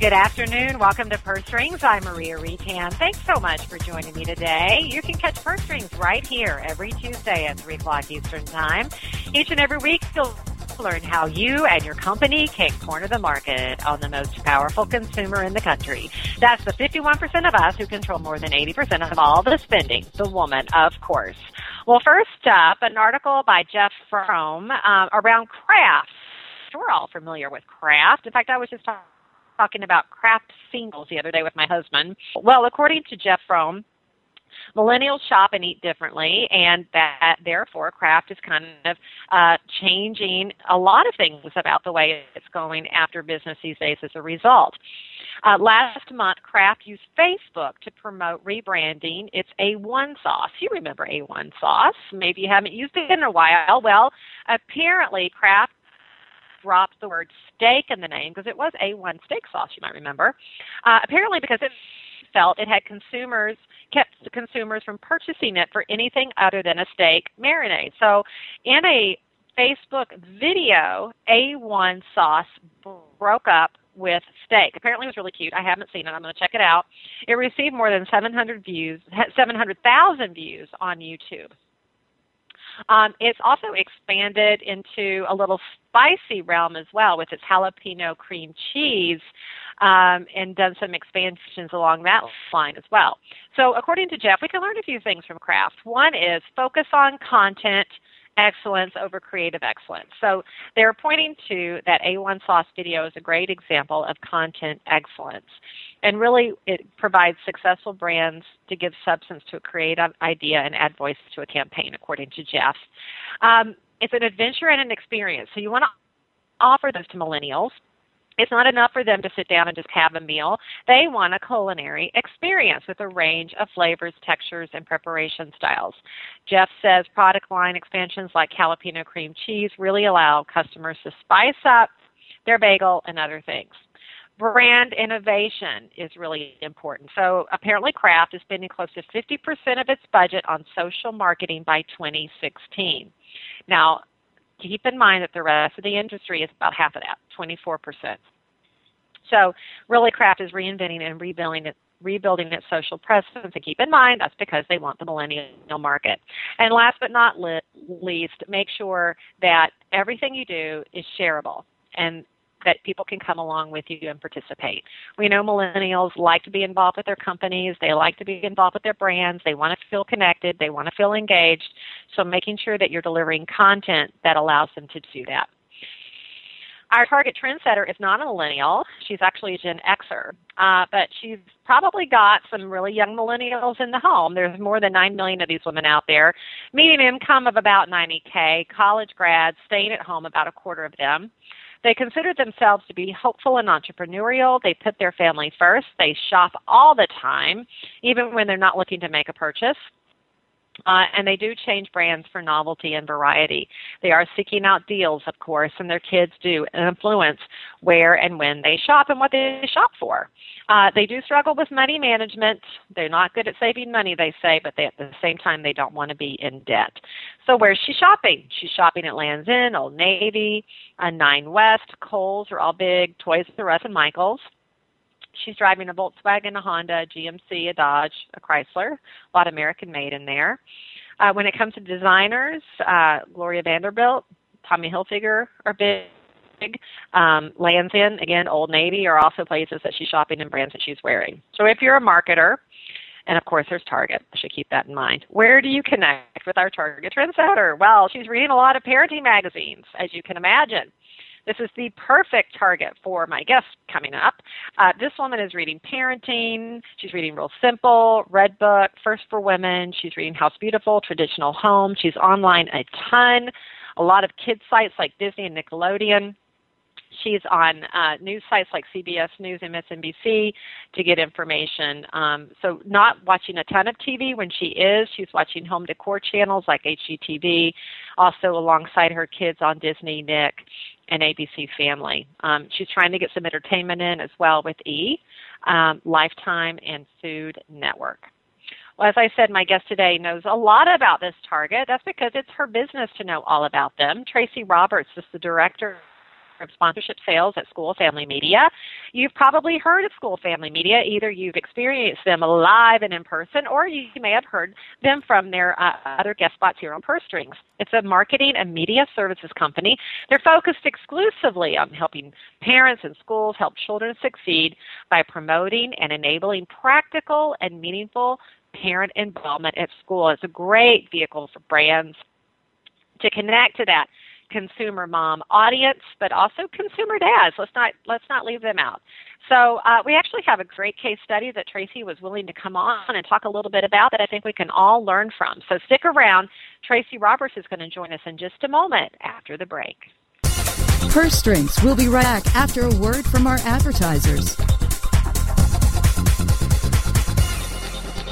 Good afternoon. Welcome to Purse Strings. I'm Maria Retan. Thanks so much for joining me today. You can catch Purse Strings right here every Tuesday at 3 o'clock Eastern Time. Each and every week, you'll learn how you and your company can corner the market on the most powerful consumer in the country. That's the 51% of us who control more than 80% of all the spending, the woman, of course. Well, first up, an article by Jeff Fromm uh, around Kraft. We're all familiar with Kraft. In fact, I was just talking talking about Kraft singles the other day with my husband. Well, according to Jeff Fromm, millennials shop and eat differently, and that therefore Kraft is kind of uh, changing a lot of things about the way it's going after business these days as a result. Uh, last month, Kraft used Facebook to promote rebranding its A1 sauce. You remember A1 sauce? Maybe you haven't used it in a while. Well, apparently, Kraft dropped the word steak in the name because it was A1 steak sauce, you might remember. Uh, apparently, because it felt it had consumers kept the consumers from purchasing it for anything other than a steak marinade. So, in a Facebook video, A1 sauce broke up with steak. Apparently, it was really cute. I haven't seen it. I'm going to check it out. It received more than 700 views, 700,000 views on YouTube. Um, it's also expanded into a little spicy realm as well with its jalapeno cream cheese um, and done some expansions along that line as well. So, according to Jeff, we can learn a few things from Kraft. One is focus on content excellence over creative excellence. So they're pointing to that A1 Sauce video as a great example of content excellence. And really, it provides successful brands to give substance to a creative idea and add voice to a campaign, according to Jeff. Um, it's an adventure and an experience. So you want to offer those to millennials it's not enough for them to sit down and just have a meal. They want a culinary experience with a range of flavors, textures, and preparation styles. Jeff says product line expansions like jalapeno cream cheese really allow customers to spice up their bagel and other things. Brand innovation is really important. So apparently Kraft is spending close to 50% of its budget on social marketing by 2016. Now, keep in mind that the rest of the industry is about half of that, 24%. So really Kraft is reinventing and rebuilding it rebuilding its social presence and keep in mind that's because they want the millennial market. And last but not least, make sure that everything you do is shareable and that people can come along with you and participate. We know millennials like to be involved with their companies, they like to be involved with their brands, they want to feel connected, they want to feel engaged. So making sure that you're delivering content that allows them to do that. Our target trendsetter is not a millennial. She's actually a Gen Xer. Uh, but she's probably got some really young millennials in the home. There's more than 9 million of these women out there. Median income of about 90K, college grads, staying at home, about a quarter of them. They consider themselves to be hopeful and entrepreneurial. They put their family first. They shop all the time, even when they're not looking to make a purchase. Uh, and they do change brands for novelty and variety. They are seeking out deals, of course, and their kids do influence where and when they shop and what they shop for. Uh, they do struggle with money management. They're not good at saving money, they say, but they, at the same time, they don't want to be in debt. So where's she shopping? She's shopping at Lands End, Old Navy, uh, Nine West, Kohl's are all big, Toys R Us and Michaels. She's driving a Volkswagen, a Honda, a GMC, a Dodge, a Chrysler. A lot of American made in there. Uh, when it comes to designers, uh, Gloria Vanderbilt, Tommy Hilfiger are big. Um, Lands End, again, Old Navy are also places that she's shopping and brands that she's wearing. So if you're a marketer, and of course, there's Target. I should keep that in mind. Where do you connect with our Target trendsetter? Well, she's reading a lot of parenting magazines, as you can imagine. This is the perfect target for my guest coming up. Uh, this woman is reading Parenting. She's reading Real Simple, Redbook, First for Women. She's reading House Beautiful, Traditional Home. She's online a ton. A lot of kids sites like Disney and Nickelodeon. She's on uh, news sites like CBS News, and MSNBC to get information. Um, so, not watching a ton of TV when she is. She's watching home decor channels like HGTV, also alongside her kids on Disney, Nick, and ABC Family. Um, she's trying to get some entertainment in as well with E, um, Lifetime, and Food Network. Well, as I said, my guest today knows a lot about this target. That's because it's her business to know all about them. Tracy Roberts is the director of sponsorship sales at School Family Media. You've probably heard of School Family Media. Either you've experienced them live and in person, or you may have heard them from their uh, other guest spots here on Purse Strings. It's a marketing and media services company. They're focused exclusively on helping parents and schools help children succeed by promoting and enabling practical and meaningful parent involvement at school. It's a great vehicle for brands to connect to that consumer mom audience, but also consumer dads. Let's not let's not leave them out. So uh, we actually have a great case study that Tracy was willing to come on and talk a little bit about that I think we can all learn from. So stick around. Tracy Roberts is going to join us in just a moment after the break. Purse Strings. We'll be right back after a word from our advertisers.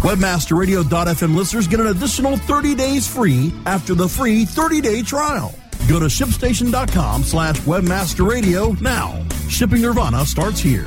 WebmasterRadio.fm listeners get an additional 30 days free after the free 30-day trial. Go to ShipStation.com slash WebmasterRadio now. Shipping Nirvana starts here.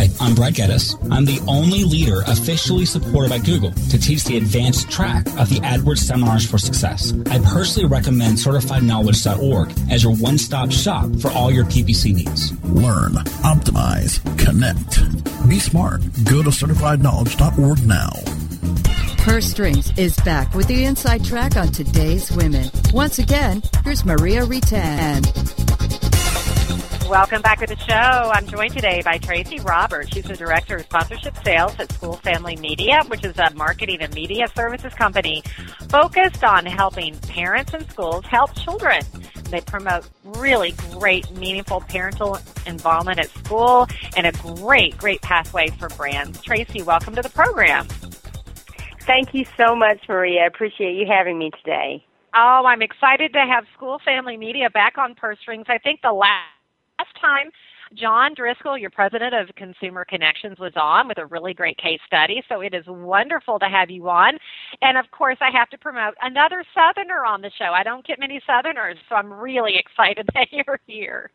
Hi, I'm Brad Geddes. I'm the only leader officially supported by Google to teach the advanced track of the AdWords Seminars for Success. I personally recommend CertifiedKnowledge.org as your one-stop shop for all your PPC needs. Learn, optimize, connect. Be smart. Go to CertifiedKnowledge.org now. Purse Strings is back with the inside track on today's women. Once again, here's Maria Retan. Welcome back to the show. I'm joined today by Tracy Roberts. She's the Director of Sponsorship Sales at School Family Media, which is a marketing and media services company focused on helping parents and schools help children. They promote really great, meaningful parental involvement at school and a great, great pathway for brands. Tracy, welcome to the program. Thank you so much, Maria. I appreciate you having me today. Oh, I'm excited to have School Family Media back on Purse Strings. I think the last last time John Driscoll, your president of Consumer Connections, was on with a really great case study. So it is wonderful to have you on. And of course, I have to promote another Southerner on the show. I don't get many Southerners, so I'm really excited that you're here.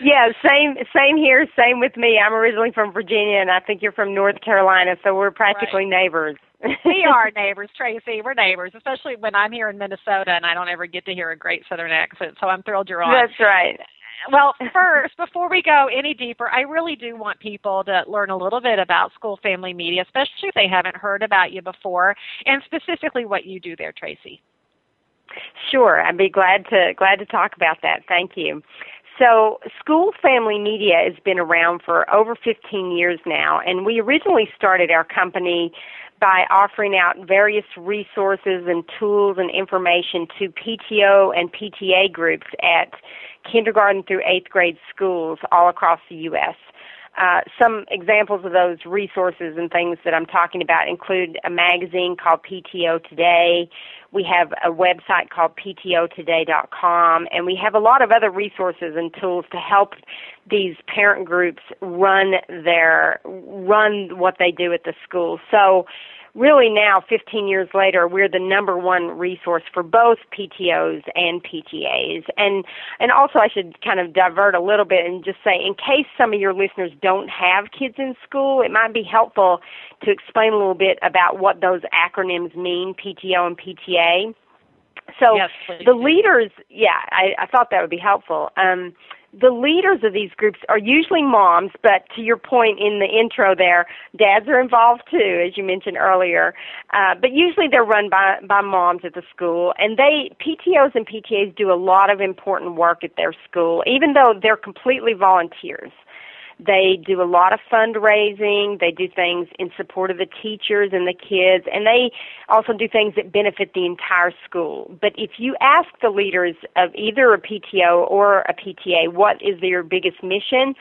Yeah, same same here, same with me. I'm originally from Virginia and I think you're from North Carolina, so we're practically right. neighbors. we are neighbors, Tracy. We're neighbors, especially when I'm here in Minnesota and I don't ever get to hear a great southern accent. So I'm thrilled you're on. That's right. Well, first, before we go any deeper, I really do want people to learn a little bit about School Family Media, especially if they haven't heard about you before, and specifically what you do there, Tracy. Sure, I'd be glad to glad to talk about that. Thank you. So, School Family Media has been around for over 15 years now, and we originally started our company by offering out various resources and tools and information to PTO and PTA groups at kindergarten through eighth grade schools all across the U.S. Uh, some examples of those resources and things that I'm talking about include a magazine called PTO Today. We have a website called PTOtoday.com, and we have a lot of other resources and tools to help these parent groups run their run what they do at the school. So really now 15 years later we're the number one resource for both PTOs and PTAs and and also I should kind of divert a little bit and just say in case some of your listeners don't have kids in school it might be helpful to explain a little bit about what those acronyms mean PTO and PTA so yes, the leaders yeah I, I thought that would be helpful. Um the leaders of these groups are usually moms, but to your point in the intro there, dads are involved too, as you mentioned earlier. Uh, but usually they're run by, by moms at the school, and they, PTOs and PTAs do a lot of important work at their school, even though they're completely volunteers. They do a lot of fundraising. They do things in support of the teachers and the kids, and they also do things that benefit the entire school. But if you ask the leaders of either a PTO or a PTA what is their biggest mission,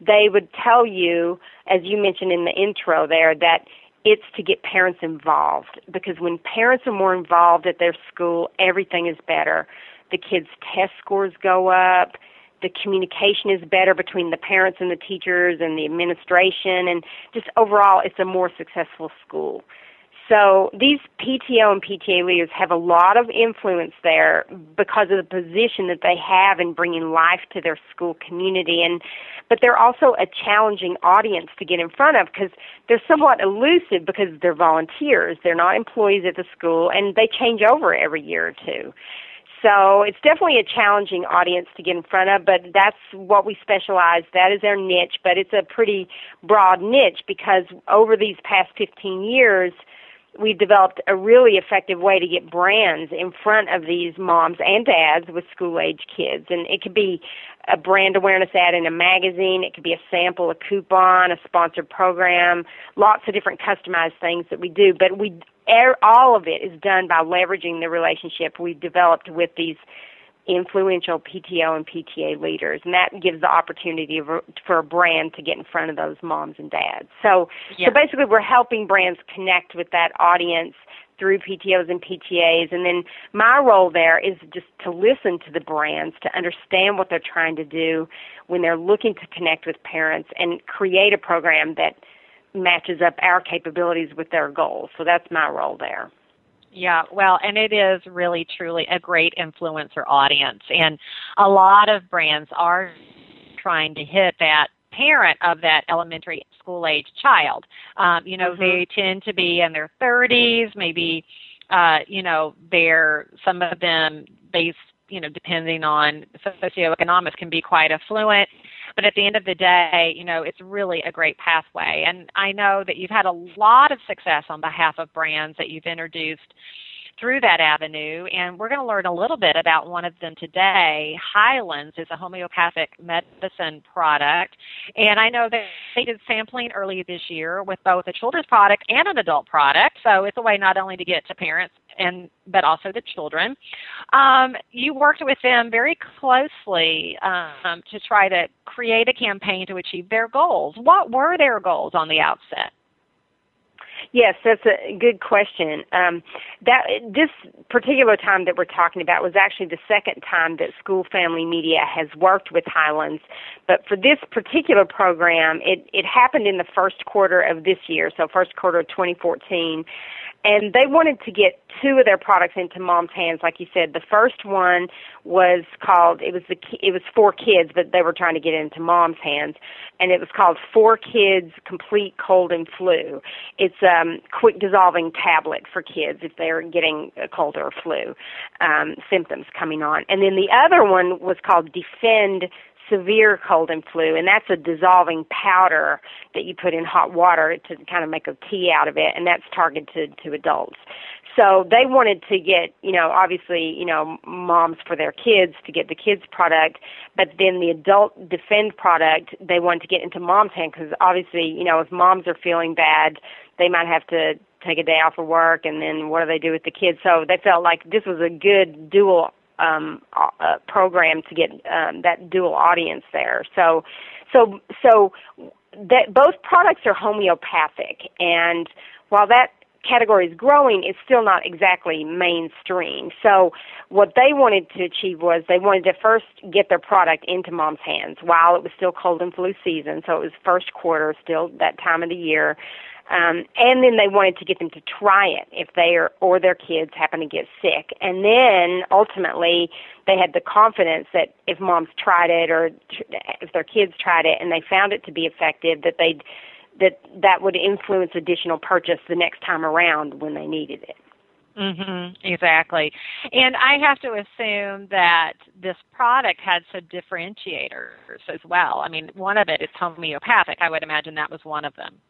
they would tell you, as you mentioned in the intro there, that it's to get parents involved because when parents are more involved at their school, everything is better. The kids' test scores go up the communication is better between the parents and the teachers and the administration and just overall it's a more successful school. So these PTO and PTA leaders have a lot of influence there because of the position that they have in bringing life to their school community and but they're also a challenging audience to get in front of because they're somewhat elusive because they're volunteers. They're not employees at the school and they change over every year or two. So it's definitely a challenging audience to get in front of, but that's what we specialize. That is our niche, but it's a pretty broad niche because over these past 15 years, we've developed a really effective way to get brands in front of these moms and dads with school age kids. And it could be a brand awareness ad in a magazine, it could be a sample, a coupon, a sponsored program, lots of different customized things that we do. But we er, all of it is done by leveraging the relationship we've developed with these influential PTO and PTA leaders, and that gives the opportunity for a brand to get in front of those moms and dads. So, yeah. so basically, we're helping brands connect with that audience through PTOs and PTAs, and then my role there is just to listen to the brands to understand what they're trying to do when they're looking to connect with parents and create a program that matches up our capabilities with their goals. So that's my role there. Yeah, well, and it is really truly a great influencer audience. And a lot of brands are trying to hit that parent of that elementary school age child. Um, you know, mm-hmm. they tend to be in their 30s, maybe, uh, you know, they're, some of them based, you know, depending on socioeconomics can be quite affluent but at the end of the day, you know, it's really a great pathway. And I know that you've had a lot of success on behalf of brands that you've introduced through that avenue, and we're going to learn a little bit about one of them today. Hyland's is a homeopathic medicine product, and I know that they did sampling early this year with both a children's product and an adult product, so it's a way not only to get to parents and but also the children. Um, you worked with them very closely um, to try to create a campaign to achieve their goals. What were their goals on the outset? Yes, that's a good question. Um, that this particular time that we're talking about was actually the second time that School Family Media has worked with Hyland's, But for this particular program, it it happened in the first quarter of this year, so first quarter of 2014 and they wanted to get two of their products into mom's hands like you said. The first one was called it was the it was for kids but they were trying to get it into mom's hands. And it was called for kids complete cold and flu. It's um quick dissolving tablet for kids if they're getting a cold or a flu um symptoms coming on. And then the other one was called defend severe cold and flu, and that's a dissolving powder that you put in hot water to kind of make a tea out of it, and that's targeted to adults. So they wanted to get, you know, obviously, you know, moms for their kids to get the kids product, but then the adult defend product they wanted to get into mom's hand because obviously, you know, if moms are feeling bad, they might have to take a day off of work, and then what do they do with the kids? So they felt like this was a good dual um, uh, program to get um, that dual audience there. So, so, so that both products are homeopathic, and while that category is growing, it's still not exactly mainstream. So what they wanted to achieve was they wanted to first get their product into mom's hands while it was still cold and flu season. So it was first quarter, still that time of the year. Um, and then they wanted to get them to try it if they or their kids happen to get sick. And then ultimately, they had the confidence that if moms tried it or if their kids tried it and they found it to be effective, that they'd that that would influence additional purchase the next time around when they needed it. Mhm. Exactly. And I have to assume that this product had some differentiators as well. I mean, one of it is homeopathic. I would imagine that was one of them.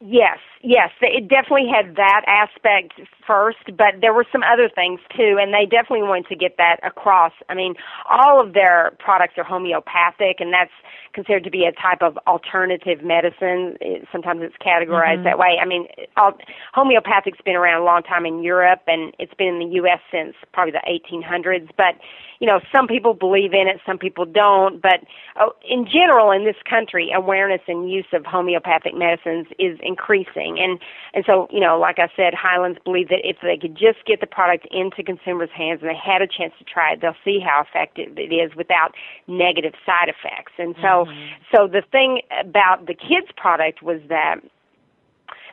Yes, yes, it definitely had that aspect first, but there were some other things too, and they definitely wanted to get that across. I mean, all of their products are homeopathic, and that's considered to be a type of alternative medicine. It, sometimes it's categorized mm-hmm. that way. I mean, all, homeopathic's been around a long time in Europe, and it's been in the U.S. since probably the 1800s. But you know, some people believe in it, some people don't. But oh, in general, in this country, awareness and use of homeopathic medicines is increasing. And and so, you know, like I said, Hyland's believe that if they could just get the product into consumers' hands and they had a chance to try it, they'll see how effective it is without negative side effects. And so, mm-hmm. so the thing about the kids' product was that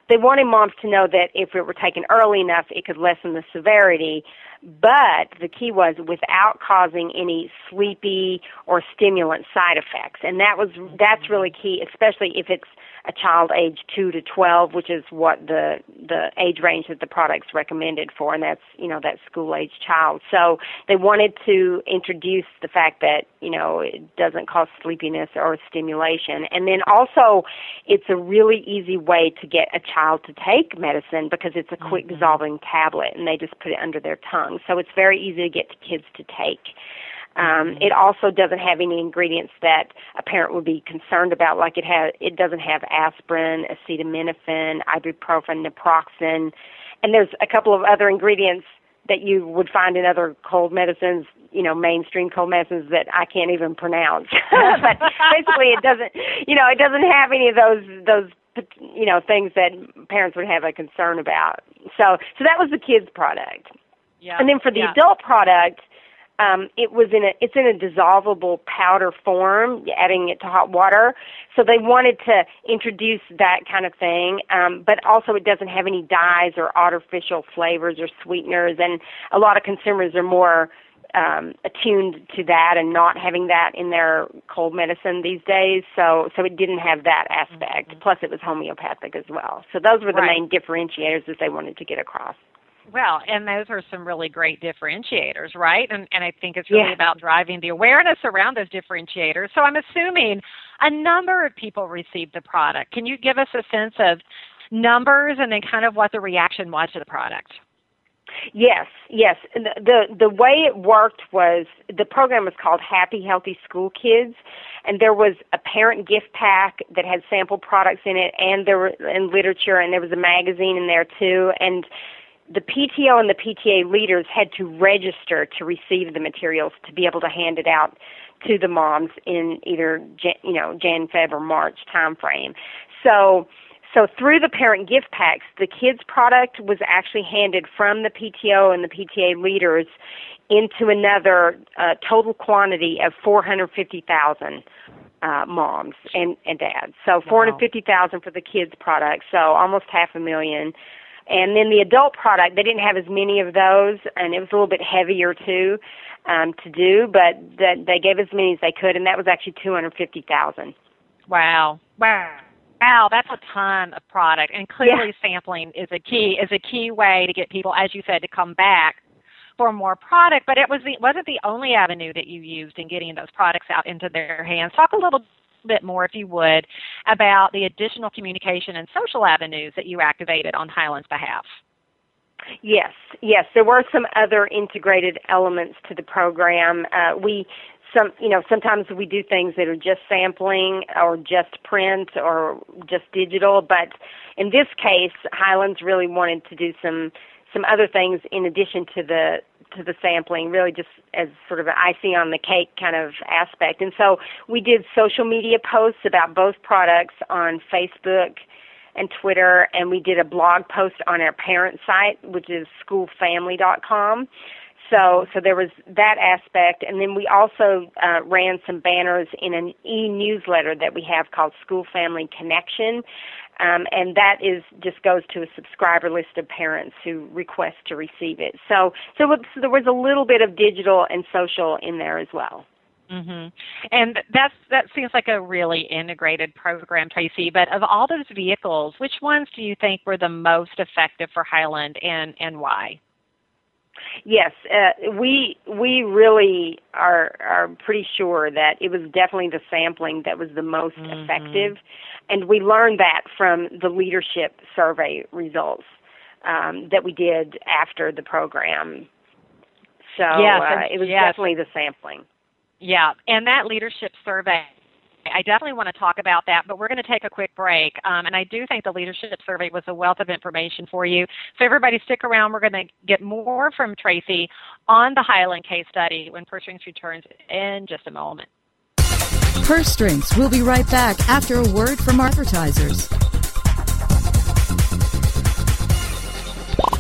they wanted moms to know that if it were taken early enough, it could lessen the severity but the key was without causing any sleepy or stimulant side effects and that was that's really key especially if it's a child age 2 to 12 which is what the the age range that the product's recommended for and that's you know that school age child. So they wanted to introduce the fact that you know it doesn't cause sleepiness or stimulation. And then also it's a really easy way to get a child to take medicine because it's a quick mm-hmm. dissolving tablet and they just put it under their tongue. So it's very easy to get kids to take um, it also doesn't have any ingredients that a parent would be concerned about, like it has. It doesn't have aspirin, acetaminophen, ibuprofen, naproxen, and there's a couple of other ingredients that you would find in other cold medicines, you know, mainstream cold medicines that I can't even pronounce. but basically, it doesn't, you know, it doesn't have any of those those you know things that parents would have a concern about. So, so that was the kids' product. Yeah. And then for the yeah. adult product, um, it was in a it's in a dissolvable powder form, adding it to hot water. So they wanted to introduce that kind of thing, um, but also it doesn't have any dyes or artificial flavors or sweeteners, and a lot of consumers are more um, attuned to that and not having that in their cold medicine these days. So so it didn't have that aspect. Mm-hmm. Plus, it was homeopathic as well. So those were the right. main differentiators that they wanted to get across. Well, and those are some really great differentiators, right? And and I think it's really yeah. about driving the awareness around those differentiators. So I'm assuming a number of people received the product. Can you give us a sense of numbers and then kind of what the reaction was to the product? Yes, yes. The, the the way it worked was the program was called Happy Healthy School Kids, and there was a parent gift pack that had sample products in it, and there were and literature, and there was a magazine in there too, and the PTO and the PTA leaders had to register to receive the materials to be able to hand it out to the moms in either you know Jan, Feb, or March timeframe. So, so through the parent gift packs, the kids' product was actually handed from the PTO and the PTA leaders into another uh, total quantity of 450,000 uh, moms and, and dads. So 450,000 for the kids' product, so almost half a million and then the adult product, they didn't have as many of those, and it was a little bit heavier too um, to do, but that they gave as many as they could, and that was actually two hundred fifty thousand. Wow! Wow! Wow, that's a ton of product, and clearly yeah. sampling is a key is a key way to get people, as you said, to come back for more product. But it was the wasn't the only avenue that you used in getting those products out into their hands. Talk a little bit more, if you would, about the additional communication and social avenues that you activated on Hyland's behalf. Yes, yes, there were some other integrated elements to the program. Uh, we some you know sometimes we do things that are just sampling or just print or just digital, but in this case, Hyland's really wanted to do some some other things in addition to the to the sampling, really just as sort of an icing on the cake kind of aspect. And so we did social media posts about both products on Facebook and Twitter, and we did a blog post on our parent site, which is schoolfamily.com. So, so there was that aspect, and then we also uh, ran some banners in an e-newsletter that we have called School Family Connection, um, and that is just goes to a subscriber list of parents who request to receive it. So, so, so there was a little bit of digital and social in there as well. Mhm. And that's that seems like a really integrated program, Tracy. But of all those vehicles, which ones do you think were the most effective for Hyland, and and why? Yes, uh, we we really are are pretty sure that it was definitely the sampling that was the most mm-hmm. effective, and we learned that from the leadership survey results um, that we did after the program. So yes, uh, it was yes. definitely the sampling. Yeah, and that leadership survey I definitely want to talk about that, but we're going to take a quick break. Um, and I do think the leadership survey was a wealth of information for you. So everybody stick around. We're going to get more from Tracy on the Hyland case study when Purse Strings returns in just a moment. Purse Strings. We'll be right back after a word from advertisers.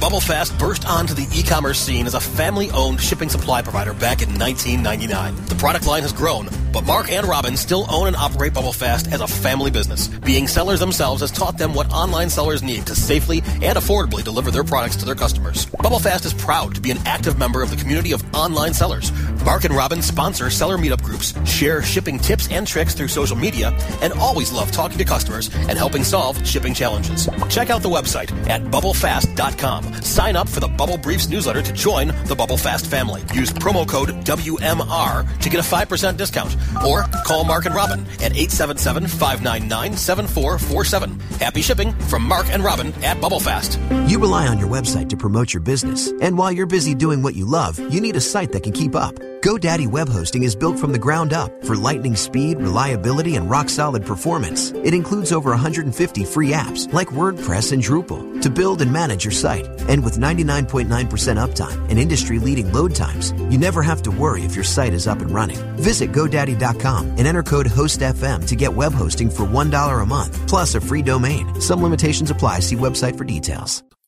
BubbleFast burst onto the e-commerce scene as a family-owned shipping supply provider back in 1999. The product line has grown, but Mark and Robin still own and operate BubbleFast as a family business. Being sellers themselves has taught them what online sellers need to safely and affordably deliver their products to their customers. BubbleFast is proud to be an active member of the community of online sellers. Mark and Robin sponsor seller meetup groups, share shipping tips and tricks through social media, and always love talking to customers and helping solve shipping challenges. Check out the website at bubblefast.com Sign up for the Bubble Briefs newsletter to join the Bubble Fast family. Use promo code WMR to get a 5% discount. Or call Mark and Robin at 877-599-7447. Happy shipping from Mark and Robin at Bubblefast. You rely on your website to promote your business. And while you're busy doing what you love, you need a site that can keep up. GoDaddy Web Hosting is built from the ground up for lightning speed, reliability, and rock solid performance. It includes over 150 free apps like WordPress and Drupal to build and manage your site. And with 99.9% uptime and industry leading load times, you never have to worry if your site is up and running. Visit And enter code HOSTFM to get web hosting for $1 a month, plus a free domain. Some limitations apply. See website for details.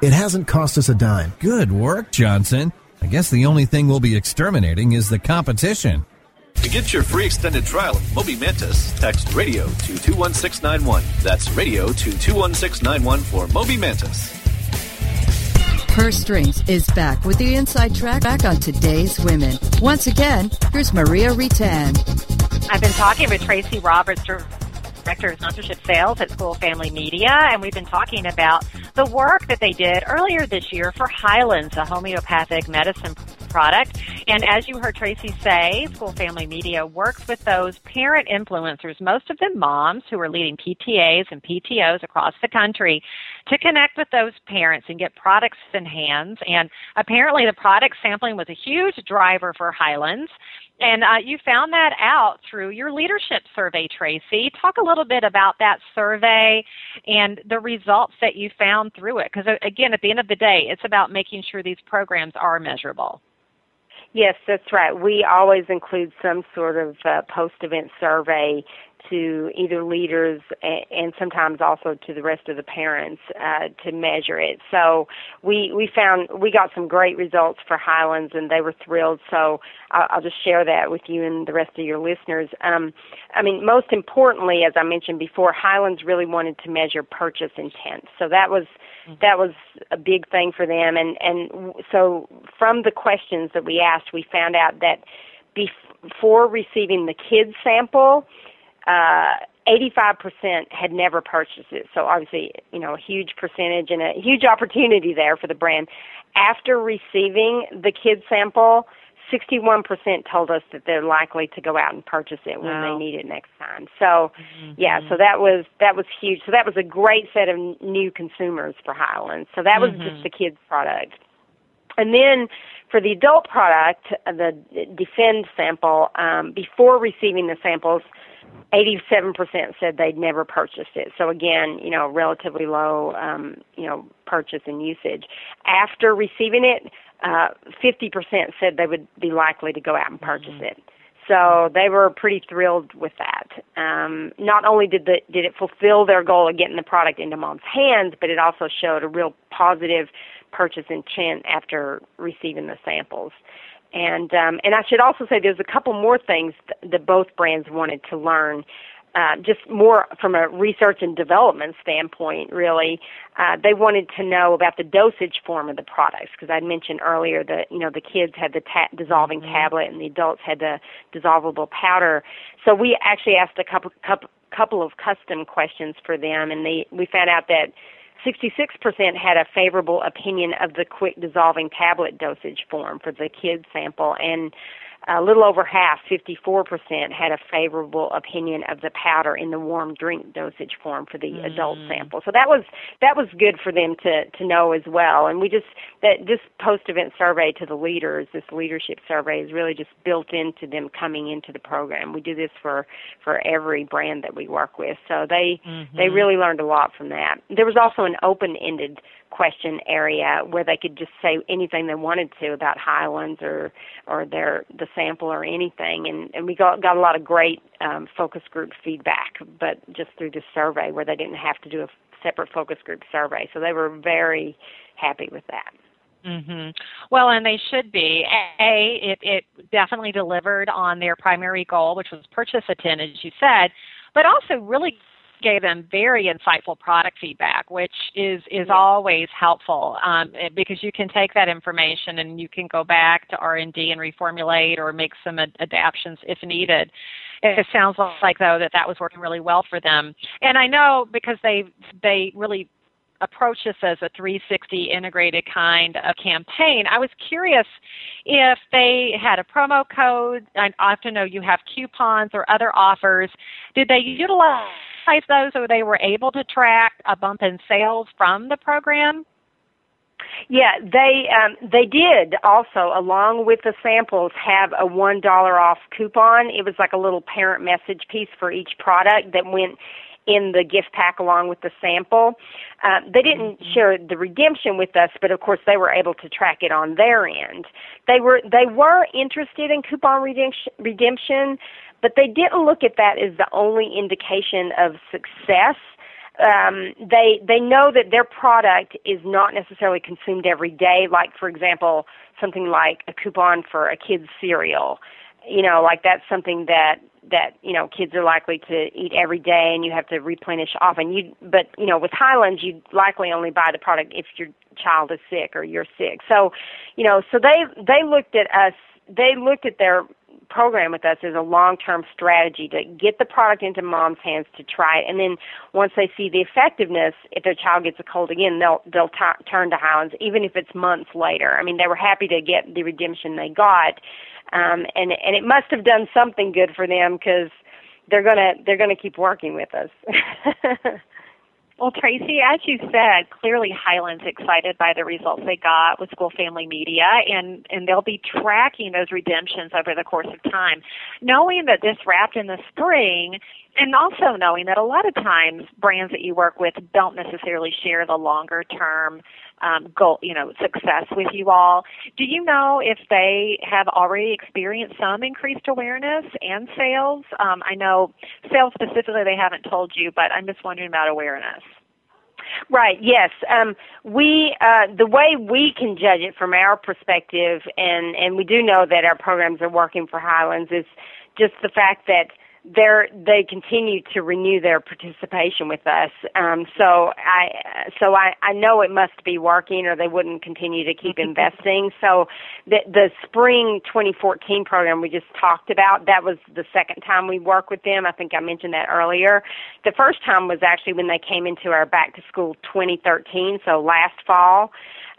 It hasn't cost us a dime. Good work, Johnson. I guess the only thing we'll be exterminating is the competition. To get your free extended trial of Moby Mantis, text radio to 21691. That's radio to 21691 for Moby Mantis. Purse Strings is back with the inside track back on today's women. Once again, here's Maria Retan. I've been talking with Tracy Roberts, Director of Sponsorship Sales at School Family Media, and we've been talking about the work that they did earlier this year for Hyland's, a homeopathic medicine product. And as you heard Tracy say, School Family Media works with those parent influencers, most of them moms who are leading PTAs and PTOs across the country to connect with those parents and get products in hands. And apparently, the product sampling was a huge driver for Hyland's. And uh, you found that out through your leadership survey, Tracy. Talk a little bit about that survey and the results that you found through it. Because, uh, again, at the end of the day, it's about making sure these programs are measurable. Yes, that's right. We always include some sort of uh, post event survey to either leaders and sometimes also to the rest of the parents uh, to measure it. So we we found we got some great results for Hyland's and they were thrilled. So I'll, I'll just share that with you and the rest of your listeners. Um, I mean, most importantly, as I mentioned before, Hyland's really wanted to measure purchase intent. So that was that was a big thing for them. And and so from the questions that we asked, we found out that before receiving the kids sample uh, 85% had never purchased it. So obviously, you know, a huge percentage and a huge opportunity there for the brand. After receiving the kid sample, 61% told us that they're likely to go out and purchase it when wow. they need it next time. So, mm-hmm. yeah, so that was that was huge. So that was a great set of new consumers for Hyland's. So that was mm-hmm. just the kids product. And then for the adult product, the Defend sample, um, before receiving the samples, 87% said they'd never purchased it. So again, you know, relatively low, um, you know, purchase and usage. After receiving it, uh, 50% said they would be likely to go out and purchase mm-hmm. it. So they were pretty thrilled with that. Um, not only did the, did it fulfill their goal of getting the product into mom's hands, but it also showed a real positive purchase intent after receiving the samples. And um, and I should also say there's a couple more things th- that both brands wanted to learn. Uh, just more from a research and development standpoint, really, uh, they wanted to know about the dosage form of the products because I'd mentioned earlier that you know the kids had the ta- dissolving mm-hmm. tablet and the adults had the dissolvable powder. So we actually asked a couple couple couple of custom questions for them, and they we found out that 66% had a favorable opinion of the quick dissolving tablet dosage form for the kids sample, and a little over half, 54%, had a favorable opinion of the powder in the warm drink dosage form for the mm. adult sample. So that was that was good for them to to know as well. And we just that this post event survey to the leaders, this leadership survey, is really just built into them coming into the program. We do this for for every brand that we work with. So they mm-hmm. they really learned a lot from that. There was also an open ended question area where they could just say anything they wanted to about Hyland's or or their the sample or anything and and we got got a lot of great um, focus group feedback but just through the survey where they didn't have to do a separate focus group survey so they were very happy with that Mhm. Well, and they should be. A, it, it definitely delivered on their primary goal, which was purchase intent, as you said, but also really gave them very insightful product feedback, which is is always helpful um, eh, because you can take that information and you can go back to R and D and reformulate or make some ad- adaptations if needed. It sounds like though that that was working really well for them, and I know because they they really approach this as a 360 integrated kind of campaign. I was curious if they had a promo code. I often know you have coupons or other offers. Did they utilize those so they were able to track a bump in sales from the program? Yeah, they um, they did also, along with the samples, have a one dollar off coupon. It was like a little parent message piece for each product that went in the gift pack along with the sample. Uh, they didn't mm-hmm. share the redemption with us, but of course they were able to track it on their end. They were they were interested in coupon redemption, redemption but they didn't look at that as the only indication of success. Um, they they know that their product is not necessarily consumed every day. Like for example, something like a coupon for a kid's cereal. You know, like that's something that that you know kids are likely to eat every day, and you have to replenish often. You but you know with Hyland's, you likely only buy the product if your child is sick or you're sick. So, you know, so they they looked at us. They looked at their program with us is a long-term strategy to get the product into mom's hands to try it, and then once they see the effectiveness, if their child gets a cold again, they'll they'll t- turn to Hyland's, even if it's months later. I mean, they were happy to get the redemption they got, um, and and it must have done something good for them because they're gonna they're gonna keep working with us. Well, Tracy, as you said, clearly Hyland's excited by the results they got with School Family Media, and and they'll be tracking those redemptions over the course of time, knowing that this wrapped in the spring, and also knowing that a lot of times brands that you work with don't necessarily share the longer term um, goal, you know, success with you all. Do you know if they have already experienced some increased awareness and sales? Um, I know sales specifically they haven't told you, but I'm just wondering about awareness. Right. Yes. Um, we uh, the way we can judge it from our perspective, and and we do know that our programs are working for Hyland's is just the fact that they're they continue to renew their participation with us. Um, so I so I, I know it must be working, or they wouldn't continue to keep investing. So the the spring 2014 program we just talked about that was the second time we worked with them. I think I mentioned that earlier. The first time was actually when they came into our back to school 2013, so last fall.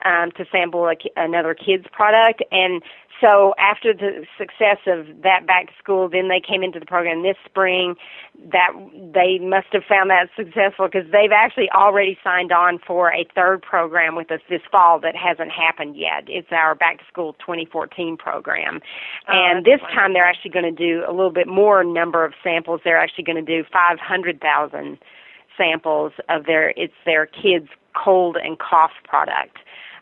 Um, to sample a, another kids product and so after the success of that back to school, then they came into the program this spring. That they must have found that successful because they've actually already signed on for a third program with us this fall that hasn't happened yet. It's our back to school 2014 program, oh, and this wonderful. time they're actually going to do a little bit more number of samples. They're actually going to do 500,000 samples of their it's their kids cold and cough product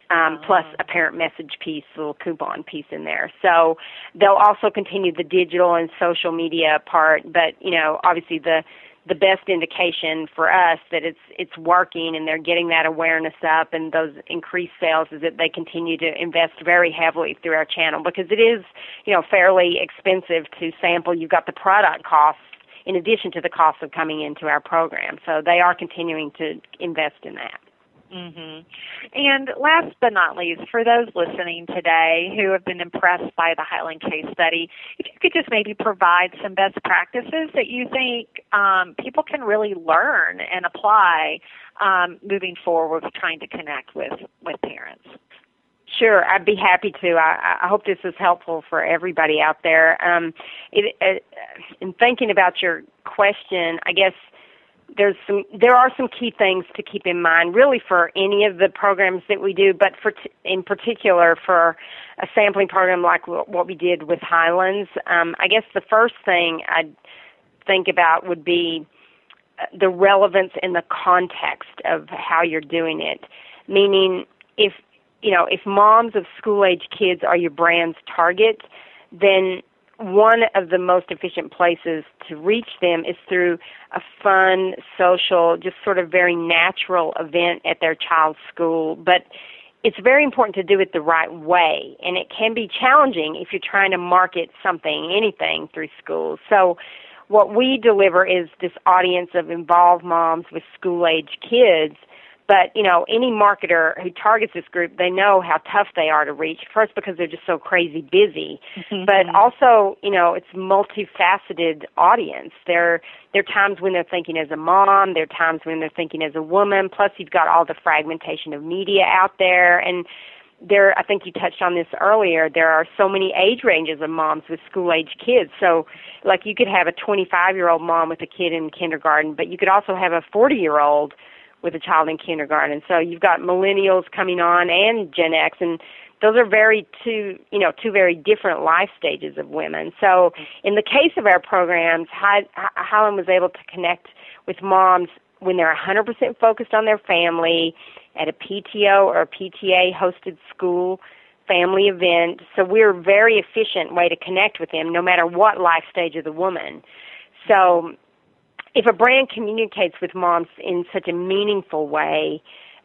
um, plus a parent message piece, little coupon piece in there. So they'll also continue the digital and social media part, but you know, obviously the the best indication for us that it's it's working and they're getting that awareness up and those increased sales is that they continue to invest very heavily through our channel because it is you know fairly expensive to sample. You've got the product costs in addition to the cost of coming into our program, so they are continuing to invest in that. Mm-hmm. And last but not least, for those listening today who have been impressed by the Hyland case study, if you could just maybe provide some best practices that you think um, people can really learn and apply um, moving forward with trying to connect with, with parents. Sure, I'd be happy to. I, I hope this is helpful for everybody out there. Um, it, uh, in thinking about your question, I guess there's some there are some key things to keep in mind really for any of the programs that we do but for t- in particular for a sampling program like what we did with Hyland's. Um, I guess the first thing I'd think about would be uh, the relevance in the context of how you're doing it. Meaning if you know if moms of school age kids are your brand's target then one of the most efficient places to reach them is through a fun, social, just sort of very natural event at their child's school. But it's very important to do it the right way, and it can be challenging if you're trying to market something, anything through schools. So, what we deliver is this audience of involved moms with school age kids but, you know, any marketer who targets this group, they know how tough they are to reach. First, because they're just so crazy busy, mm-hmm. but also, you know, it's multifaceted audience. There, there are times when they're thinking as a mom. There are times when they're thinking as a woman. Plus, you've got all the fragmentation of media out there, and there. I think you touched on this earlier. There are so many age ranges of moms with school age kids. So, like, you could have a 25 year old mom with a kid in kindergarten, but you could also have a 40 year old with a child in kindergarten. So you've got millennials coming on and Gen X, and those are very two, you know, two very different life stages of women. So in the case of our programs, Hyland was able to connect with moms when they're 100% focused on their family at a PTO or a PTA hosted school family event. So we're a very efficient way to connect with them no matter what life stage of the woman. So if a brand communicates with moms in such a meaningful way,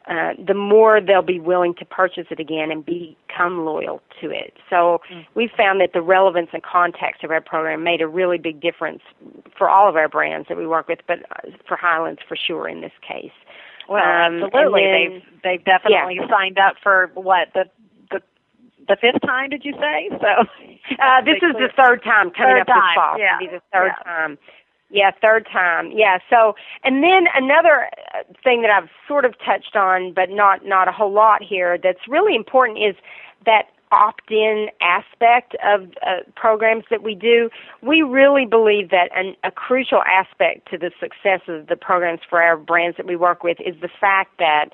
uh, the more they'll be willing to purchase it again and become loyal to it. So mm. we found that the relevance and context of our program made a really big difference for all of our brands that we work with, but uh, for Hyland's for sure in this case. Well, um, absolutely. Then, they've they've definitely yeah. signed up for what the the fifth time. Did you say so? Uh, this is the third time coming third up time. this fall. Yeah. It'll be the third yeah. time. Yeah, third time. Yeah. So, and then another uh, thing that I've sort of touched on, but not not a whole lot here. That's really important is that opt-in aspect of uh, programs that we do, we really believe that an, a crucial aspect to the success of the programs for our brands that we work with is the fact that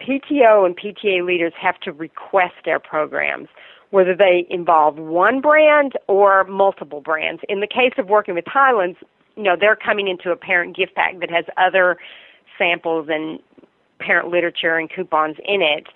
PTO and PTA leaders have to request their programs, whether they involve one brand or multiple brands. In the case of working with Hyland's, you know, they're coming into a parent gift pack that has other samples and parent literature and coupons in it.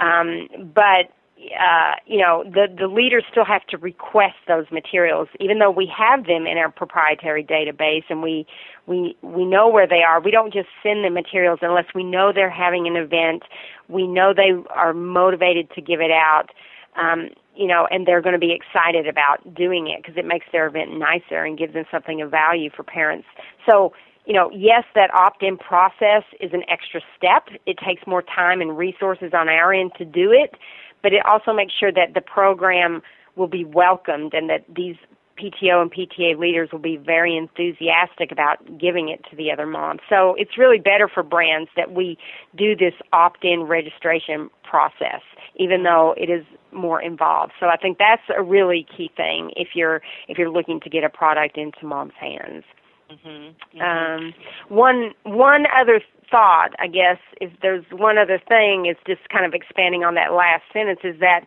Um, but uh, you know, the the leaders still have to request those materials, even though we have them in our proprietary database and we we we know where they are. We don't just send the materials unless we know they're having an event. We know they are motivated to give it out. Um, you know, and they're going to be excited about doing it because it makes their event nicer and gives them something of value for parents. So, you know, yes, that opt-in process is an extra step. It takes more time and resources on our end to do it, but it also makes sure that the program will be welcomed and that these PTO and PTA leaders will be very enthusiastic about giving it to the other moms. So it's really better for brands that we do this opt-in registration process, even though it is more involved. So I think that's a really key thing if you're if you're looking to get a product into mom's hands. Mm-hmm. Um, one one other thought, I guess, if there's one other thing, is just kind of expanding on that last sentence, is that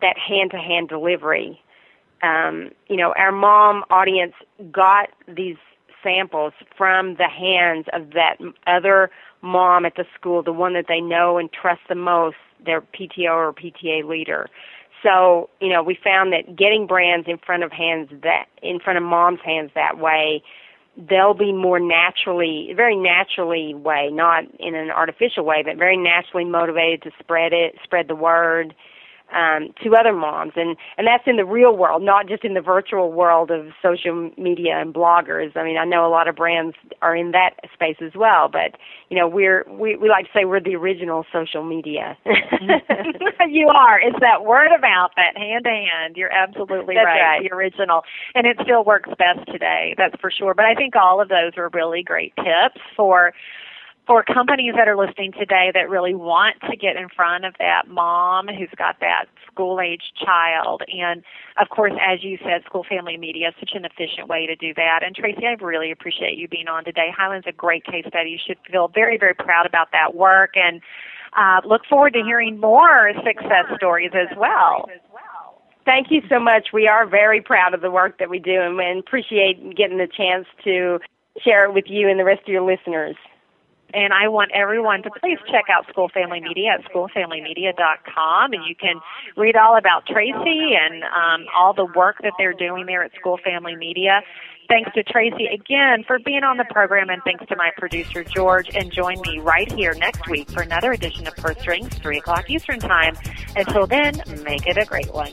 that hand to hand delivery um, you know, our mom audience got these samples from the hands of that other mom at the school, the one that they know and trust the most, their PTO or PTA leader. So, you know, we found that getting brands in front of hands that in front of mom's hands that way, they'll be more naturally, very naturally way, not in an artificial way, but very naturally motivated to spread it, spread the word, um, to other moms, and and that's in the real world, not just in the virtual world of social media and bloggers. I mean, I know a lot of brands are in that space as well, but you know, we're we we like to say we're the original social media. you are. It's that word of mouth, that hand to hand. You're absolutely right, right. The original, and it still works best today. That's for sure. But I think all of those are really great tips for for companies that are listening today that really want to get in front of that mom who's got that school age child. And of course, as you said, school family media is such an efficient way to do that. And Tracy, I really appreciate you being on today. Hyland's a great case study. You should feel very, very proud about that work and uh, look forward to hearing more success stories as well. Thank you so much. We are very proud of the work that we do and, appreciate getting the chance to share it with you and the rest of your listeners. And I want everyone to please check out School Family Media at schoolfamilymedia.com, and you can read all about Tracy and um, all the work that they're doing there at School Family Media. Thanks to Tracy again for being on the program, and thanks to my producer George. And join me right here next week for another edition of Purse Strings, 3 o'clock Eastern Time. Until then, make it a great one.